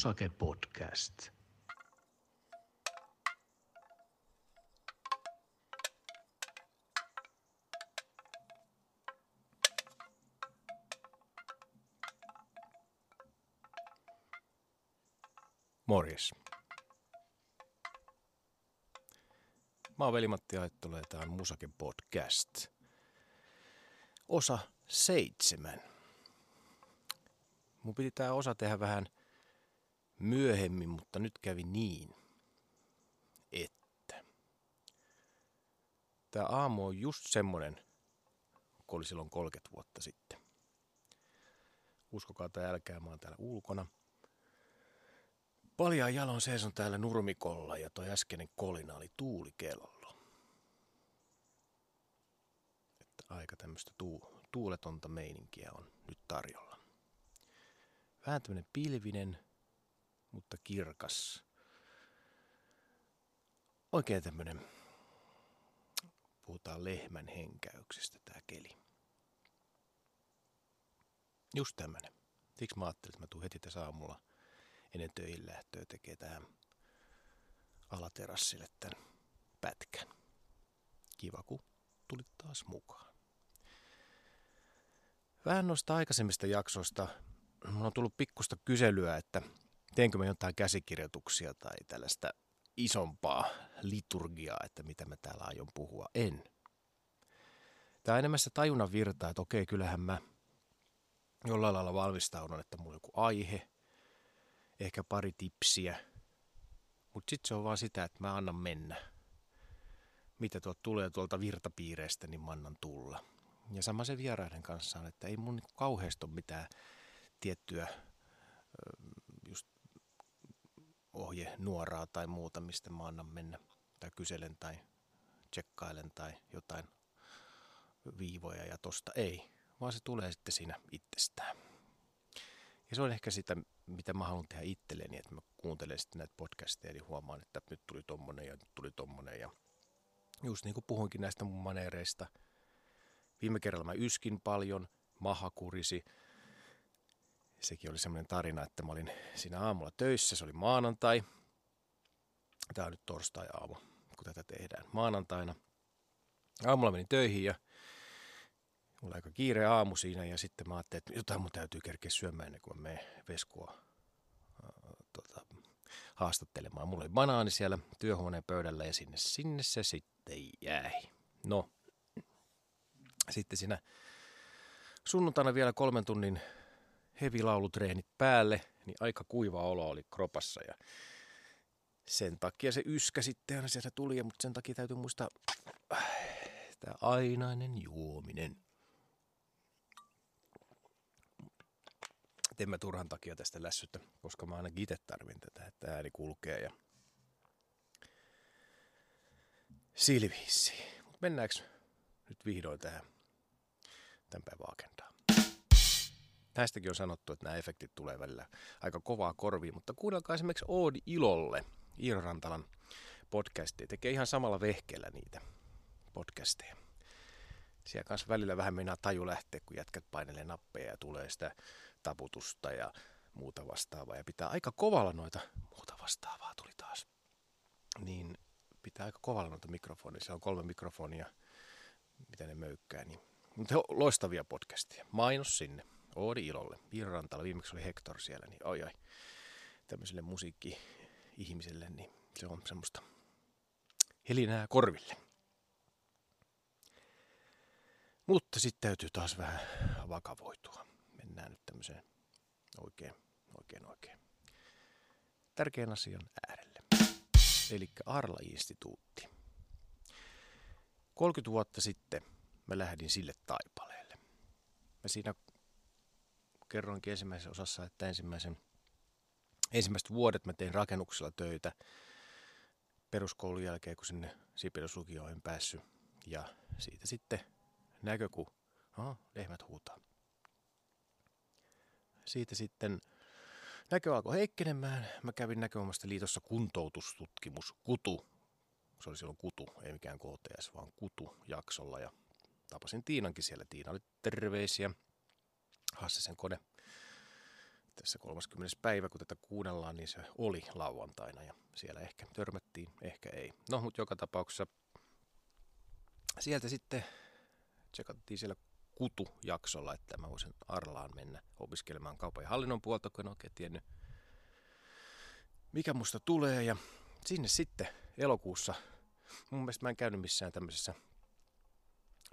Musake Podcast. Morjes. Mä oon Veli-Matti Aittola ja tää on Musake Podcast. Osa seitsemän. Mun piti tää osa tehdä vähän myöhemmin, mutta nyt kävi niin, että tää aamu on just semmonen, kun oli silloin 30 vuotta sitten. Uskokaa tai älkää, mä oon täällä ulkona – Paljaan jalon seison täällä nurmikolla ja toi äskeinen kolina oli tuulikello. Että aika tämmöistä tuu, tuuletonta meininkiä on nyt tarjolla. Vähän tämmönen pilvinen, mutta kirkas. Oikein tämmönen, puhutaan lehmän henkäyksestä tää keli. Just tämmönen. Siksi mä ajattelin, että mä tuun heti tässä aamulla – ennen töihin lähtöä tekee tähän alaterassille tämän pätkän. Kiva, kun tulit taas mukaan. Vähän noista aikaisemmista jaksoista mulla on tullut pikkusta kyselyä, että teenkö mä jotain käsikirjoituksia tai tällaista isompaa liturgiaa, että mitä mä täällä aion puhua. En. Tämä on enemmän se tajunnan virtaa, että okei, kyllähän mä jollain lailla valmistaudun, että mulla on joku aihe, ehkä pari tipsiä. Mutta sitten se on vaan sitä, että mä annan mennä. Mitä tuolta tulee tuolta virtapiireistä, niin mä annan tulla. Ja sama se vieraiden kanssa on, että ei mun kauheasti ole mitään tiettyä ohje nuoraa tai muuta, mistä mä annan mennä. Tai kyselen tai tsekkailen tai jotain viivoja ja tosta ei. Vaan se tulee sitten siinä itsestään. Ja se on ehkä sitä, mitä mä haluan tehdä itselleni, että mä kuuntelen sitten näitä podcasteja, niin huomaan, että nyt tuli tommonen ja nyt tuli tommonen. Ja just niin kuin puhuinkin näistä mun maneereista. Viime kerralla mä yskin paljon, maha kurisi. Sekin oli semmoinen tarina, että mä olin siinä aamulla töissä, se oli maanantai. Tämä on nyt torstai-aamu, kun tätä tehdään maanantaina. Aamulla menin töihin ja Mulla aika kiire aamu siinä ja sitten mä ajattelin, että jotain mun täytyy kerkeä syömään ennen kuin menen Veskua äh, tota, haastattelemaan. Mulla oli banaani siellä työhuoneen pöydällä ja sinne, sinne se sitten jäi. No, sitten siinä sunnuntaina vielä kolmen tunnin hevilaulutreenit päälle, niin aika kuiva olo oli kropassa ja sen takia se yskä sitten aina sieltä tuli, mutta sen takia täytyy muistaa äh, tämä ainainen juominen. en mä turhan takia tästä lässyttä, koska mä ainakin itse tarvin tätä, että ääni kulkee ja silviisi. Mennäänkö nyt vihdoin tähän tämän päivän agendaan? Tästäkin on sanottu, että nämä efektit tulee välillä aika kovaa korviin, mutta kuunnelkaa esimerkiksi Oodi Ilolle, Iiro Rantalan podcastia. Tekee ihan samalla vehkeellä niitä podcasteja. Siellä kanssa välillä vähän meinaa taju lähteä, kun jätkät painelee nappeja ja tulee sitä taputusta ja muuta vastaavaa. Ja pitää aika kovalla noita, muuta vastaavaa tuli taas, niin pitää aika kovalla noita mikrofonia. Siellä on kolme mikrofonia, mitä ne möykkää. Niin. Mutta loistavia podcastia. Mainos sinne. Oodi ilolle. Virrantalla viimeksi oli Hector siellä, niin oi oi. Tämmöiselle musiikki-ihmiselle, niin se on semmoista helinää korville. Mutta sitten täytyy taas vähän vakavoitua mennään nyt tämmöiseen oikein, oikein, oikein tärkeän asian äärelle. Eli Arla-instituutti. 30 vuotta sitten mä lähdin sille taipaleelle. Mä siinä kerroinkin ensimmäisessä osassa, että ensimmäisen, ensimmäiset vuodet mä tein rakennuksella töitä peruskoulun jälkeen, kun sinne Sipilöslukioon en päässyt. Ja siitä sitten näkö, kun oh, lehmät huutaa siitä sitten näkö alkoi heikkenemään. Mä kävin näköomasta liitossa kuntoutustutkimus, KUTU. Se oli silloin KUTU, ei mikään KTS, vaan KUTU-jaksolla. Ja tapasin Tiinankin siellä. Tiina oli terveisiä. Hassisen kone tässä 30. päivä, kun tätä kuunnellaan, niin se oli lauantaina ja siellä ehkä törmättiin, ehkä ei. No, mutta joka tapauksessa sieltä sitten tsekattiin siellä kutujaksolla, että mä voisin Arlaan mennä opiskelemaan kaupan ja hallinnon puolta, kun en oikein tiennyt, mikä musta tulee. Ja sinne sitten elokuussa, mun mielestä mä en käynyt missään tämmöisessä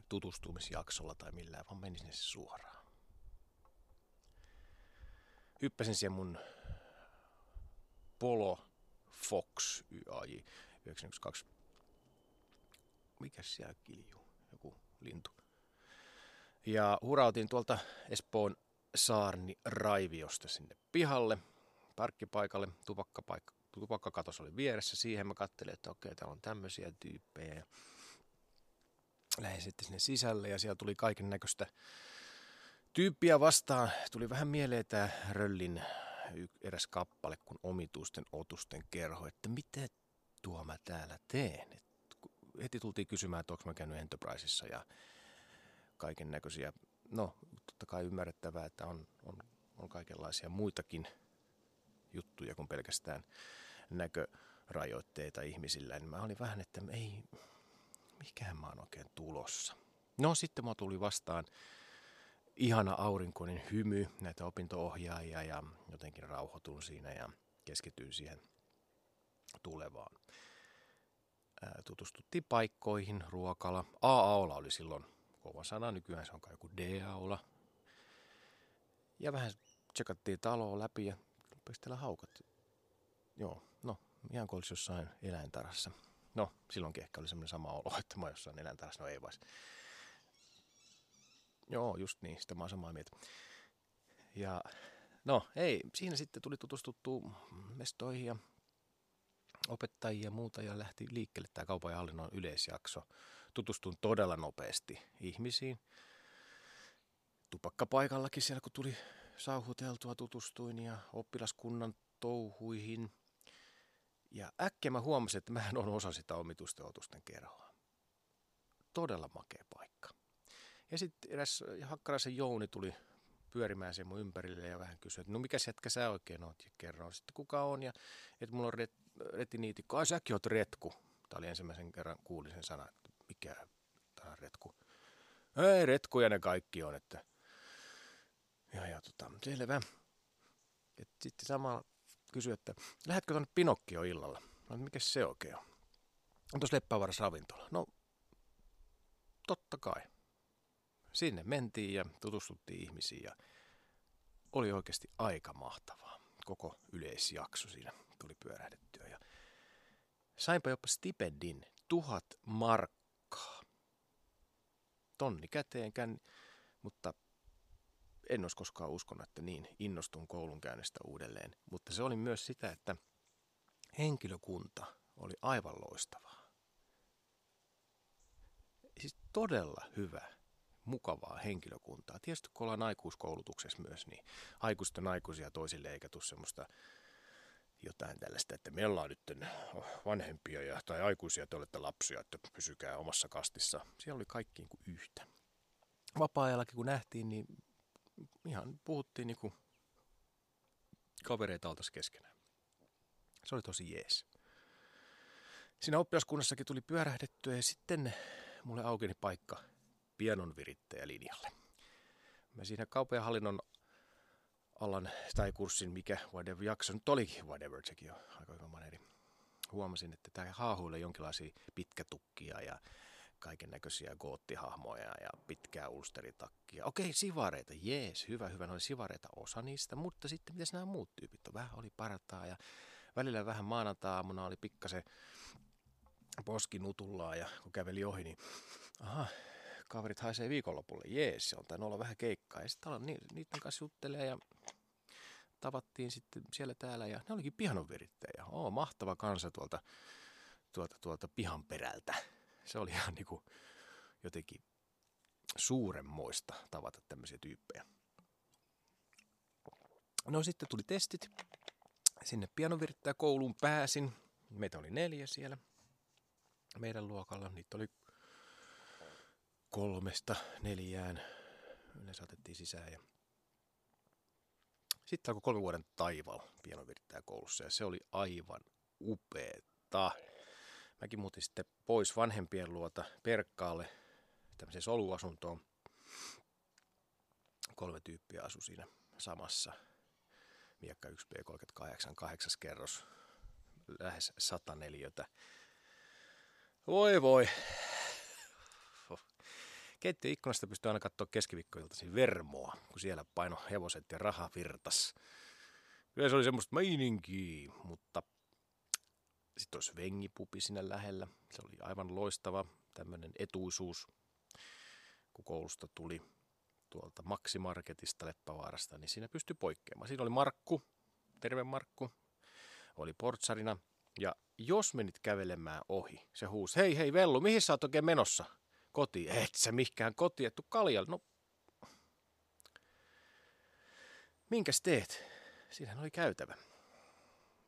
tutustumisjaksolla tai millään, vaan menin sinne suoraan. Hyppäsin siihen mun Polo Fox YAJ 912. Mikä siellä kiljuu? Joku lintu. Ja hurautin tuolta Espoon Saarni Raiviosta sinne pihalle, parkkipaikalle, tupakkapaikka, tupakkakatos oli vieressä. Siihen mä katselin, että okei, täällä on tämmöisiä tyyppejä. Lähdin sitten sinne sisälle ja siellä tuli kaiken näköistä tyyppiä vastaan. Tuli vähän mieleen tämä Röllin eräs kappale kuin omituisten otusten kerho, että mitä tuo mä täällä teen. Et heti tultiin kysymään, että onko mä käynyt Enterpriseissa ja kaiken näköisiä. No, totta kai ymmärrettävää, että on, on, on kaikenlaisia muitakin juttuja kuin pelkästään näkörajoitteita ihmisillä. Niin mä olin vähän, että ei, mikähän mä oon oikein tulossa. No sitten mä tuli vastaan ihana aurinkoinen hymy näitä opintoohjaajia ja jotenkin rauhoitun siinä ja keskityin siihen tulevaan. Tutustuttiin paikkoihin, ruokala. A-aula oli silloin kova sana, nykyään se on kai joku D-aula. Ja vähän tsekattiin taloa läpi ja rupesi haukat. Joo, no, ihan kuin olisi jossain eläintarassa. No, silloinkin ehkä oli semmoinen sama olo, että mä jossain eläintarassa, no ei vais. Joo, just niin, sitä mä oon samaa mieltä. Ja no, ei, siinä sitten tuli tutustuttu mestoihin ja opettajia ja muuta ja lähti liikkeelle tämä kaupan ja hallinnon yleisjakso. Tutustun todella nopeasti ihmisiin. Tupakkapaikallakin siellä, kun tuli sauhuteltua, tutustuin ja oppilaskunnan touhuihin. Ja äkkiä mä huomasin, että mä en ole osa sitä omitusten kerhoa. Todella makea paikka. Ja sitten eräs Hakkaraisen Jouni tuli pyörimään sen mun ympärille ja vähän kysyi, että no mikä jätkä sä oikein oot ja kerron sitten kuka on ja että mulla on ret, retiniitikko. Ai säkin oot retku. Tämä oli ensimmäisen kerran kuulin sen sanan, että mikä tämä on retku. Ei retkuja ne kaikki on, että ja, ja tota, selvä. Et sitten samalla kysyi, että lähdetkö tuonne Pinokkio illalla? No, mikä se oikein on? On tuossa Leppävaras ravintola. No, totta kai. Sinne mentiin ja tutustuttiin ihmisiin ja oli oikeasti aika mahtavaa. Koko yleisjakso siinä tuli pyörähdettyä ja sainpa jopa stipendin tuhat markkaa. Tonni käteen, mutta en olisi koskaan uskonut, että niin innostun koulunkäynnistä uudelleen. Mutta se oli myös sitä, että henkilökunta oli aivan loistavaa. Siis todella hyvä, mukavaa henkilökuntaa. Tietysti kun ollaan aikuiskoulutuksessa myös, niin aikuisten aikuisia toisille eikä tule semmoista jotain tällaista, että me ollaan nyt vanhempia ja, tai aikuisia, te olette lapsia, että pysykää omassa kastissa. Siellä oli kaikki niin kuin yhtä. Vapaa-ajallakin kun nähtiin, niin ihan puhuttiin niinku kavereita oltaisiin keskenään. Se oli tosi jees. Siinä oppilaskunnassakin tuli pyörähdettyä ja sitten mulle aukeni paikka pianon virittäjälinjalle. Mä siinä kaupan hallinnon alan tai kurssin, mikä whatever jakso nyt olikin, whatever, sekin on aika hyvä maneri. Huomasin, että tämä haahuille jonkinlaisia pitkätukkia ja kaiken näköisiä goottihahmoja ja pitkää ulsteritakkia. Okei, sivareita, jees, hyvä, hyvä, noin sivareita osa niistä, mutta sitten mitä nämä muut tyypit on? Vähän oli partaa ja välillä vähän maanantaa-aamuna oli pikkasen poski nutullaa ja kun käveli ohi, niin aha, kaverit haisee viikonlopulle, jees, on tainnut olla vähän keikkaa. Ja sitten ni, niiden kanssa juttelee ja tavattiin sitten siellä täällä ja ne olikin pihanonvirittäjä. Oo, mahtava kansa tuolta, tuolta, tuolta pihan perältä se oli ihan niin kuin jotenkin suuremmoista tavata tämmöisiä tyyppejä. No sitten tuli testit. Sinne kouluun pääsin. Meitä oli neljä siellä meidän luokalla. Niitä oli kolmesta neljään. Yleensä otettiin sisään. Ja Sitten alkoi kolmen vuoden taival pienovirttäjäkoulussa ja se oli aivan upeeta. Mäkin muutin sitten pois vanhempien luota Perkkaalle tämmöiseen soluasuntoon. Kolme tyyppiä asui siinä samassa. Miekka 1B38, kahdeksas kerros, lähes 104. Voi voi. Keittiön ikkunasta pystyy aina katsoa keskiviikkoiltaisin vermoa, kun siellä paino hevoset ja raha virtas. Kyllä se oli semmoista meininkiä, mutta sitten olisi vengipupi siinä lähellä. Se oli aivan loistava tämmöinen etuisuus, kun koulusta tuli tuolta Maksimarketista Leppävaarasta, niin siinä pystyi poikkeamaan. Siinä oli Markku, terve Markku, oli portsarina. Ja jos menit kävelemään ohi, se huusi, hei hei Vellu, mihin sä oot oikein menossa? Kotiin. Et sä mihkään kotiin, ettu kaljalle. No, minkäs teet? Siinähän oli käytävä.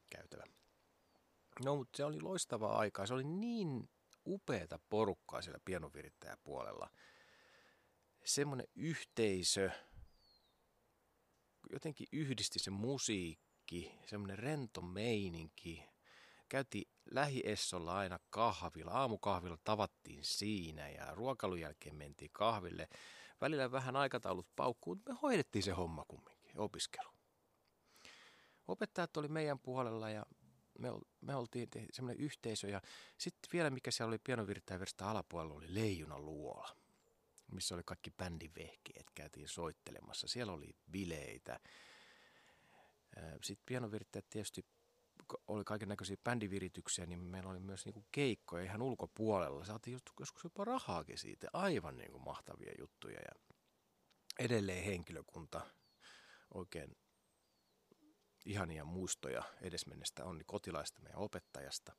Käytävä. No, mutta se oli loistavaa aikaa. Se oli niin upeata porukkaa siellä pienonvirittäjäpuolella. Semmoinen yhteisö, jotenkin yhdisti se musiikki, semmoinen rento meininki. Käytiin lähiessolla aina kahvilla. Aamukahvilla tavattiin siinä ja ruokailun jälkeen mentiin kahville. Välillä vähän aikataulut paukkuu, mutta me hoidettiin se homma kumminkin, opiskelu. Opettajat oli meidän puolella ja me, me oltiin semmoinen yhteisö ja sitten vielä mikä siellä oli pienovirtajaversta alapuolella oli leijuna luola, missä oli kaikki bändivehkeet, käytiin soittelemassa. Siellä oli bileitä. Sitten pienovirtajat tietysti oli kaiken näköisiä bändivirityksiä, niin meillä oli myös niinku keikkoja ihan ulkopuolella. Saatiin joskus jopa rahaakin siitä. Aivan niinku mahtavia juttuja. Ja edelleen henkilökunta oikein ihania muistoja edesmennestä Onni Kotilaista, meidän opettajasta.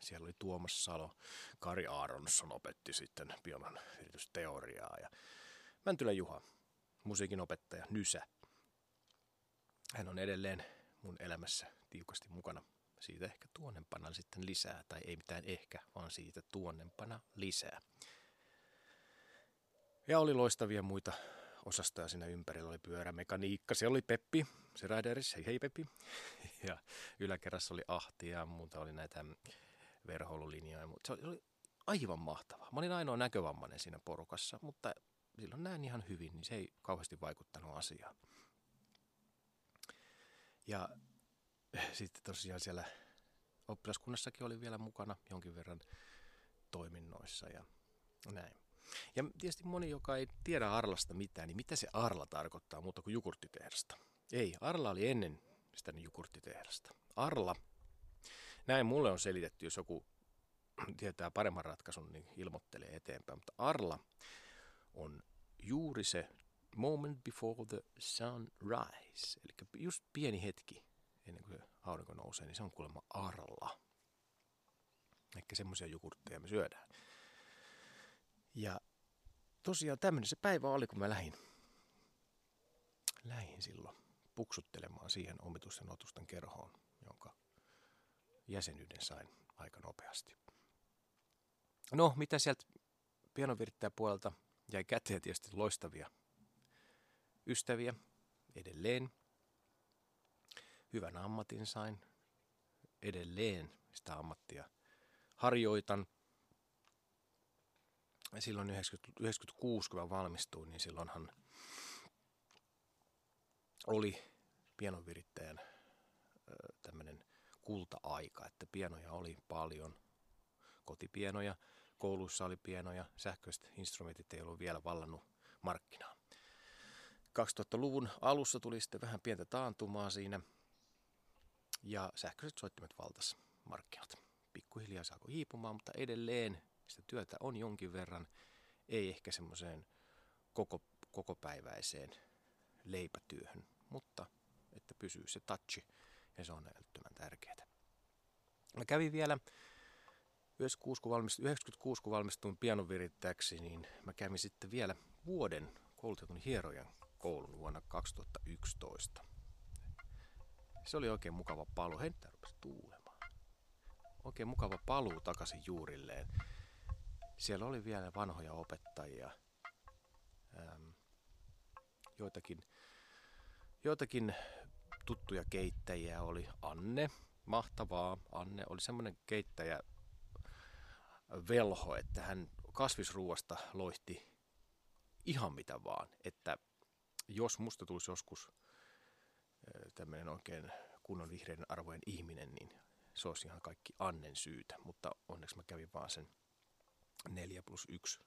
Siellä oli Tuomas Salo, Kari Aaronsson opetti sitten pionan yritysteoriaa ja Mäntylä Juha, musiikin opettaja, Nysä. Hän on edelleen mun elämässä tiukasti mukana. Siitä ehkä tuonnempana sitten lisää, tai ei mitään ehkä, vaan siitä tuonnempana lisää. Ja oli loistavia muita osastoja siinä ympärillä. Oli pyörämekaniikka, siellä oli Peppi, se Raideris, hei hei Peppi. Ja yläkerrassa oli Ahti ja muuta oli näitä verhoilulinjoja. Se oli aivan mahtavaa. Mä olin ainoa näkövammainen siinä porukassa, mutta silloin näin ihan hyvin, niin se ei kauheasti vaikuttanut asiaan. Ja sitten tosiaan siellä oppilaskunnassakin oli vielä mukana jonkin verran toiminnoissa ja näin. Ja tietysti moni, joka ei tiedä Arlasta mitään, niin mitä se Arla tarkoittaa muuta kuin jukurttitehdasta? Ei, Arla oli ennen sitä jukurttitehdasta. Arla, näin mulle on selitetty, jos joku tietää paremman ratkaisun, niin ilmoittelee eteenpäin. Mutta Arla on juuri se moment before the sun rise, eli just pieni hetki ennen kuin aurinko nousee, niin se on kuulemma Arla. Ehkä semmoisia jukurtteja me syödään. Ja tosiaan tämmöinen se päivä oli, kun mä lähdin, lähdin silloin puksuttelemaan siihen omitusten otusten kerhoon, jonka jäsenyyden sain aika nopeasti. No, mitä sieltä puolelta jäi käteen tietysti loistavia ystäviä edelleen. Hyvän ammatin sain. Edelleen sitä ammattia harjoitan silloin 90, 96, kun mä valmistuin, niin silloinhan oli pienonvirittäjän tämmöinen kulta-aika, että pienoja oli paljon, kotipienoja, kouluissa oli pienoja, sähköiset instrumentit ei ollut vielä vallannut markkinaa. 2000-luvun alussa tuli sitten vähän pientä taantumaa siinä, ja sähköiset soittimet valtas markkinat. Pikkuhiljaa saako hiipumaan, mutta edelleen sitä työtä on jonkin verran, ei ehkä semmoiseen koko, kokopäiväiseen leipätyöhön, mutta että pysyy se touchi ja se on älyttömän tärkeää. Mä kävin vielä 96, kun, valmistuin, 96, kun valmistuin pianovirittäjäksi, niin mä kävin sitten vielä vuoden koulutetun hierojan koulun vuonna 2011. Se oli oikein mukava paluu. Hei, rupesi tuulemaan. Oikein mukava paluu takaisin juurilleen siellä oli vielä vanhoja opettajia, ähm, joitakin joitakin tuttuja keittäjiä oli Anne, mahtavaa. Anne oli semmoinen keittäjä velho, että hän kasvisruuasta loihti ihan mitä vaan. Että jos musta tulisi joskus tämmöinen oikein kunnon vihreiden arvojen ihminen, niin se olisi ihan kaikki Annen syytä. Mutta onneksi mä kävin vaan sen 4 plus 1.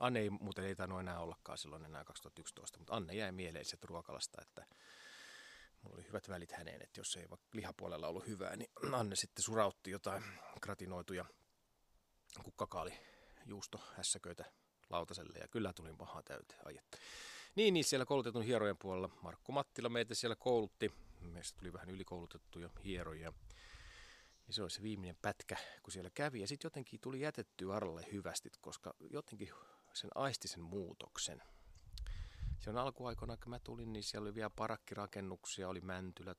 Anne ei muuten ei tainnut enää ollakaan silloin enää 2011, mutta Anne jäi mieleen sieltä ruokalasta, että mulla oli hyvät välit häneen, että jos ei vaikka lihapuolella ollut hyvää, niin Anne sitten surautti jotain gratinoituja kukkakaali juusto hässäköitä lautaselle ja kyllä tulin pahaa täyteen. Ai. Niin, niin siellä koulutetun hierojen puolella Markku Mattila meitä siellä koulutti. Meistä tuli vähän ylikoulutettuja hieroja. Ja se oli se viimeinen pätkä, kun siellä kävi. Ja sitten jotenkin tuli jätetty Arlalle hyvästit, koska jotenkin sen aistisen muutoksen. Se on alkuaikoina, kun mä tulin, niin siellä oli vielä parakkirakennuksia, oli Mäntylä,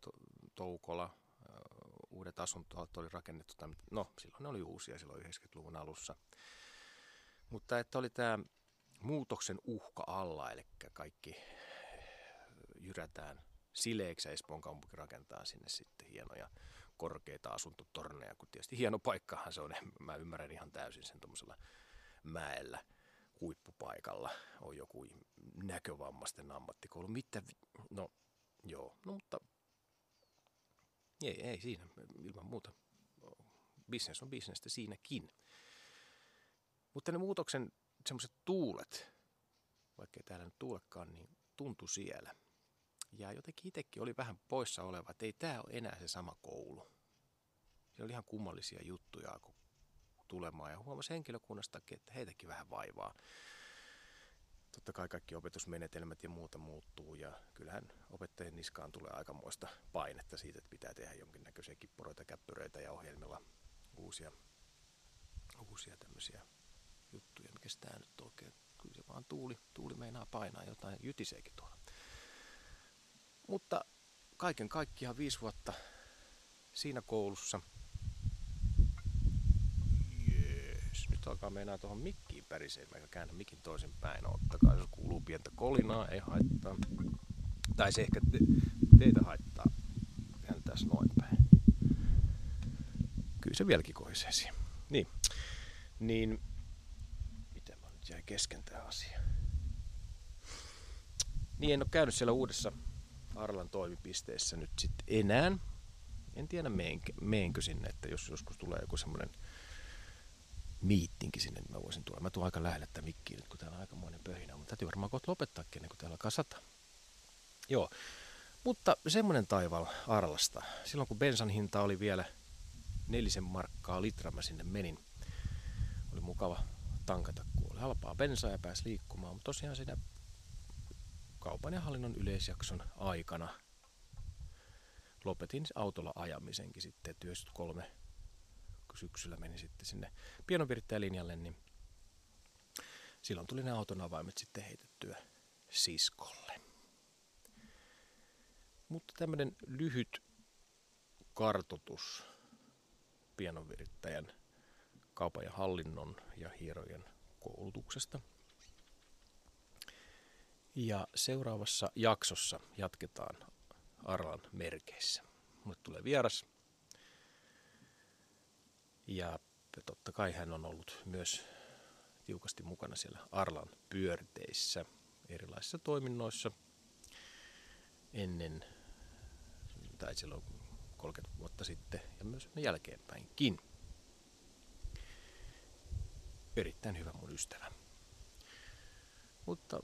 Toukola, uudet asuntoalat oli rakennettu. No, silloin ne oli uusia silloin 90-luvun alussa. Mutta että oli tämä muutoksen uhka alla, eli kaikki jyrätään sileeksi ja Espoon kaupunki rakentaa sinne sitten hienoja korkeita asuntotorneja, kun tietysti hieno paikkahan se on, mä ymmärrän ihan täysin sen tuommoisella mäellä huippupaikalla on joku näkövammaisten ammattikoulu. Mitä, no joo, no mutta ei, ei siinä, ilman muuta. Business on bisnestä siinäkin. Mutta ne muutoksen semmoiset tuulet, vaikka ei täällä nyt tuulekaan, niin tuntui siellä. Ja jotenkin itsekin oli vähän poissa oleva, että ei tämä ole enää se sama koulu. Siinä oli ihan kummallisia juttuja kun tulemaan ja huomasi henkilökunnastakin, että heitäkin vähän vaivaa. Totta kai kaikki opetusmenetelmät ja muuta muuttuu ja kyllähän opettajien niskaan tulee aikamoista painetta siitä, että pitää tehdä jonkinnäköisiä kippuroita, käppyröitä ja ohjelmilla uusia, uusia tämmöisiä juttuja, mikä tämä nyt oikein, kyllä se vaan tuuli, tuuli meinaa painaa jotain, jytiseekin tuolla. Mutta kaiken kaikkiaan viisi vuotta siinä koulussa. Jees, nyt alkaa meinaa tuohon mikkiin päriseen, mä käännän mikin toisen päin, ottakaa, jos kuuluu pientä kolinaa, ei haittaa. Tai se ehkä te, teitä haittaa, kääntää noin päin. Kyllä se vieläkin kohisee Niin, niin jäi kesken tämä asia. Niin en ole käynyt siellä uudessa Arlan toimipisteessä nyt sitten enää. En tiedä meenkö, meenkö sinne, että jos joskus tulee joku semmoinen miittinki sinne, niin mä voisin tuoda. Mä tuon aika lähelle tätä mikkiä nyt, kun täällä on aikamoinen pöhinä, mutta täytyy varmaan kohta lopettaakin ennen kuin täällä kasata. Joo, mutta semmoinen taival Arlasta. Silloin kun bensan hinta oli vielä nelisen markkaa litra, mä sinne menin. Oli mukava tankata, halpaa bensaa ja pääsi liikkumaan. Mutta tosiaan siinä kaupan ja hallinnon yleisjakson aikana lopetin autolla ajamisenkin sitten. 93 syksyllä meni sitten sinne pienonvirittäjälinjalle, niin silloin tuli ne auton avaimet sitten heitettyä siskolle. Mutta tämmöinen lyhyt kartotus pienonvirittäjän kaupan ja hallinnon ja hierojen koulutuksesta. Ja seuraavassa jaksossa jatketaan Arlan merkeissä. Mulle tulee vieras. Ja totta kai hän on ollut myös tiukasti mukana siellä Arlan pyörteissä, erilaisissa toiminnoissa ennen tai silloin 30 vuotta sitten ja myös jälkeenpäinkin erittäin hyvä mun ystävä. Mutta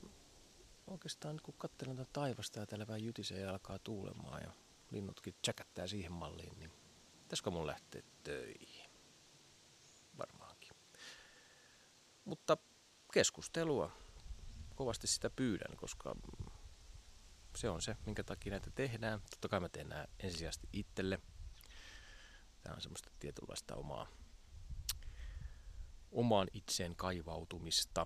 oikeastaan kun katselen tätä taivasta ja täällä vähän jytisee ja alkaa tuulemaan ja linnutkin tsäkättää siihen malliin, niin pitäisikö mun lähteä töihin? Varmaankin. Mutta keskustelua kovasti sitä pyydän, koska se on se, minkä takia näitä tehdään. Totta kai mä teen nämä ensisijaisesti itselle. Tämä on semmoista tietynlaista omaa omaan itseen kaivautumista.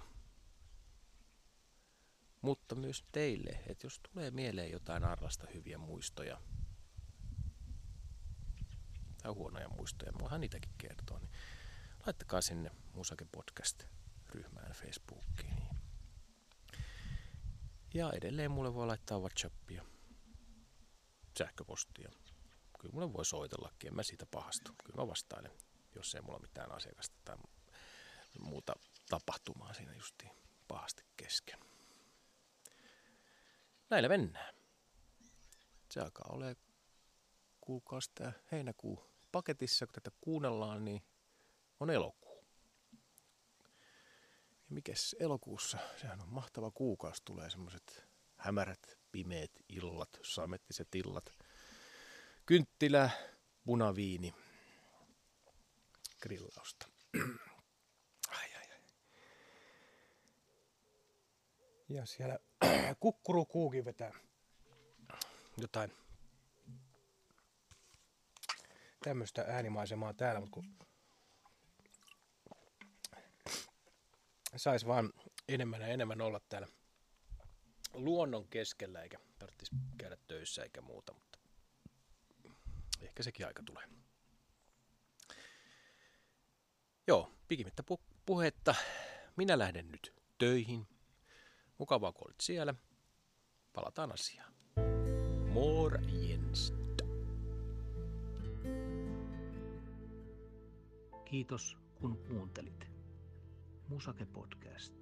Mutta myös teille, että jos tulee mieleen jotain arlasta hyviä muistoja tai huonoja muistoja, voihan niitäkin kertoa, niin laittakaa sinne Musake Podcast-ryhmään Facebookiin. Ja edelleen mulle voi laittaa Whatsappia sähköpostia. Kyllä mulle voi soitellakin, en mä siitä pahastu. Kyllä mä vastailen, jos ei mulla mitään asiakasta tai muuta tapahtumaa siinä justiin pahasti kesken. Näillä mennään. Se alkaa ole kuukausi heinäkuu paketissa, kun tätä kuunnellaan, niin on elokuu. Ja mikäs elokuussa? Sehän on mahtava kuukausi. Tulee semmoiset hämärät, pimeät illat, samettiset illat. Kynttilä, punaviini, grillausta. Ai, ai, ai. Ja siellä kukkurukuukin vetää jotain tämmöistä äänimaisemaa täällä, mutta kun sais vaan enemmän ja enemmän olla täällä luonnon keskellä, eikä tarvitsisi käydä töissä eikä muuta, mutta ehkä sekin aika tulee. Joo, pikimmittä pu- puhetta. Minä lähden nyt töihin. Mukavaa, kun olit siellä. Palataan asiaan. Morjens. Kiitos kun kuuntelit. Musake Podcast.